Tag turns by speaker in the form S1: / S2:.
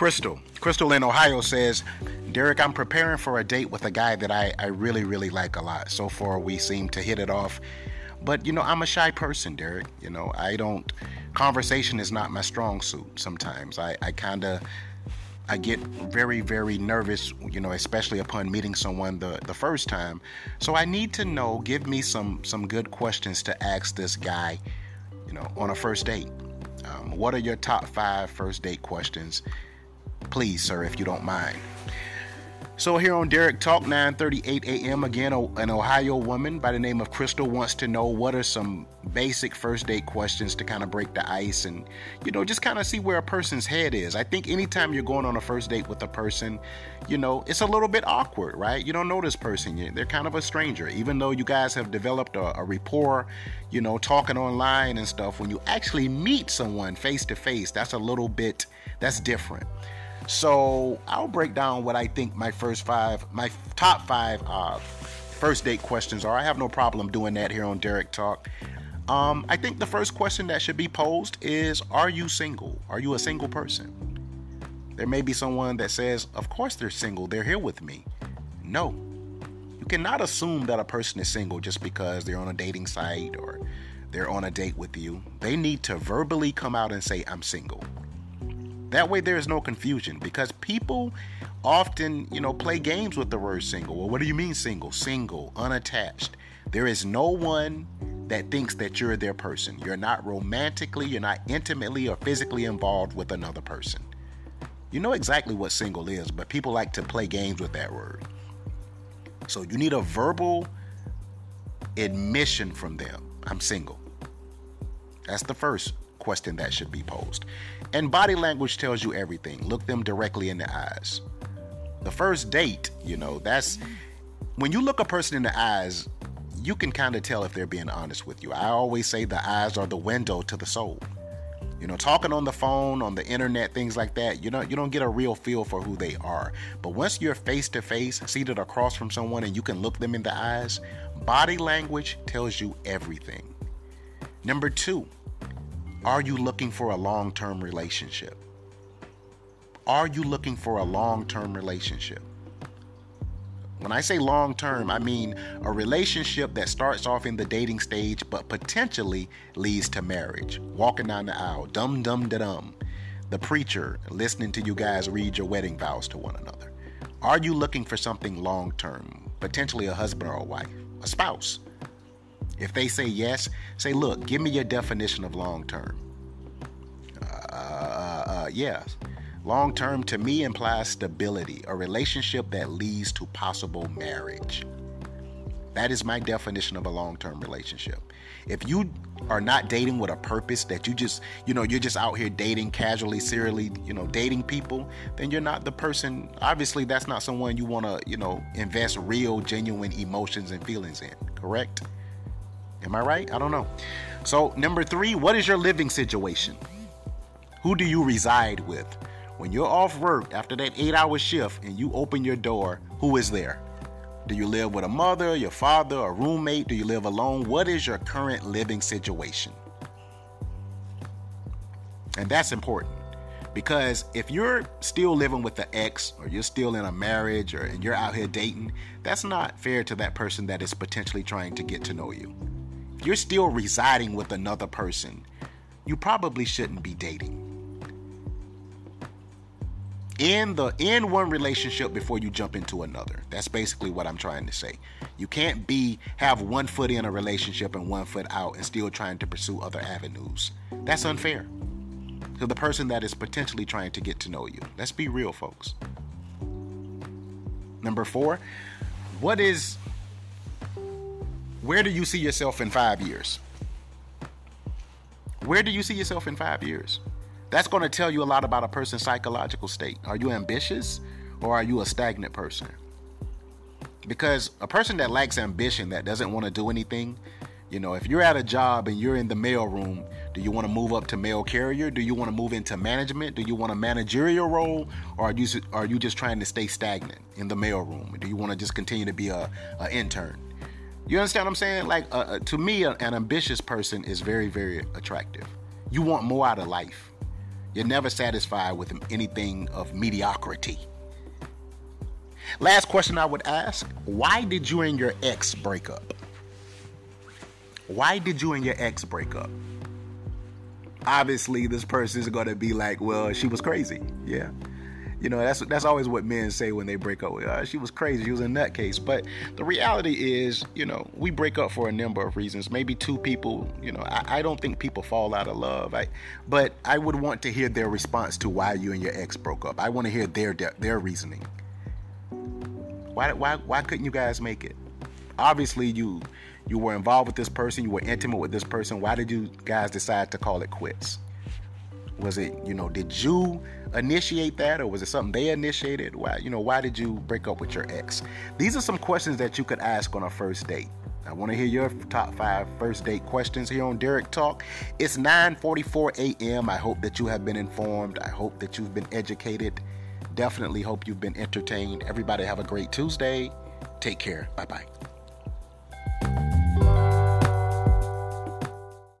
S1: Crystal. Crystal in Ohio says, Derrick, I'm preparing for a date with a guy that I, I really, really like a lot. So far, we seem to hit it off. But, you know, I'm a shy person, Derrick. You know, I don't, conversation is not my strong suit sometimes. I, I kind of, I get very, very nervous, you know, especially upon meeting someone the, the first time. So I need to know, give me some, some good questions to ask this guy, you know, on a first date. Um, what are your top five first date questions? Please, sir, if you don't mind. So here on Derrick Talk 9:38 a.m. again, an Ohio woman by the name of Crystal wants to know what are some basic first date questions to kind of break the ice and you know just kind of see where a person's head is. I think anytime you're going on a first date with a person, you know it's a little bit awkward, right? You don't know this person, they're kind of a stranger, even though you guys have developed a, a rapport, you know, talking online and stuff. When you actually meet someone face to face, that's a little bit that's different. So I'll break down what I think my first five, my top five uh, first date questions are. I have no problem doing that here on Derrick Talk. Um, I think the first question that should be posed is Are you single? Are you a single person? There may be someone that says, Of course they're single, they're here with me. No. You cannot assume that a person is single just because they're on a dating site or they're on a date with you. They need to verbally come out and say, I'm single. That way there is no confusion because people often, you know, play games with the word single. Well, what do you mean single? Single, unattached. There is no one that thinks that you're their person. You're not romantically, you're not intimately or physically involved with another person. You know exactly what single is, but people like to play games with that word. So you need a verbal admission from them. I'm single. That's the first question that should be posed. And body language tells you everything. Look them directly in the eyes. The first date, you know, that's when you look a person in the eyes, you can kind of tell if they're being honest with you. I always say the eyes are the window to the soul. You know, talking on the phone, on the internet, things like that, you know, you don't get a real feel for who they are. But once you're face to face, seated across from someone and you can look them in the eyes, body language tells you everything. Number two, are you looking for a long term relationship? Are you looking for a long term relationship? When I say long term, I mean a relationship that starts off in the dating stage but potentially leads to marriage. Walking down the aisle, dum dum da dum. The preacher listening to you guys read your wedding vows to one another. Are you looking for something long term? Potentially a husband or a wife, a spouse. If they say yes, say, look, give me your definition of long term. Uh, uh, uh, yes. Long term to me implies stability, a relationship that leads to possible marriage. That is my definition of a long term relationship. If you are not dating with a purpose, that you just, you know, you're just out here dating casually, serially, you know, dating people, then you're not the person. Obviously, that's not someone you want to, you know, invest real, genuine emotions and feelings in, correct? Am I right? I don't know. So, number three, what is your living situation? Who do you reside with? When you're off work after that eight hour shift and you open your door, who is there? Do you live with a mother, your father, a roommate? Do you live alone? What is your current living situation? And that's important because if you're still living with the ex or you're still in a marriage or you're out here dating, that's not fair to that person that is potentially trying to get to know you you're still residing with another person, you probably shouldn't be dating. In the in one relationship before you jump into another. That's basically what I'm trying to say. You can't be have one foot in a relationship and one foot out and still trying to pursue other avenues. That's unfair to the person that is potentially trying to get to know you. Let's be real, folks. Number 4, what is where do you see yourself in five years? Where do you see yourself in five years? That's going to tell you a lot about a person's psychological state. Are you ambitious or are you a stagnant person? Because a person that lacks ambition, that doesn't want to do anything, you know, if you're at a job and you're in the mail room, do you want to move up to mail carrier? Do you want to move into management? Do you want a managerial role, or are you are you just trying to stay stagnant in the mail room? Do you want to just continue to be a, a intern? You understand what I'm saying? Like, uh, uh, to me, an ambitious person is very, very attractive. You want more out of life. You're never satisfied with anything of mediocrity. Last question I would ask Why did you and your ex break up? Why did you and your ex break up? Obviously, this person is going to be like, well, she was crazy. Yeah. You know, that's that's always what men say when they break up. Uh, she was crazy. She was a nutcase. But the reality is, you know, we break up for a number of reasons. Maybe two people. You know, I, I don't think people fall out of love. I, but I would want to hear their response to why you and your ex broke up. I want to hear their their reasoning. Why why why couldn't you guys make it? Obviously, you you were involved with this person. You were intimate with this person. Why did you guys decide to call it quits? Was it, you know, did you initiate that or was it something they initiated? Why, you know, why did you break up with your ex? These are some questions that you could ask on a first date. I want to hear your top five first date questions here on Derrick Talk. It's 9:44 a.m. I hope that you have been informed. I hope that you've been educated. Definitely hope you've been entertained. Everybody have a great Tuesday. Take care. Bye bye.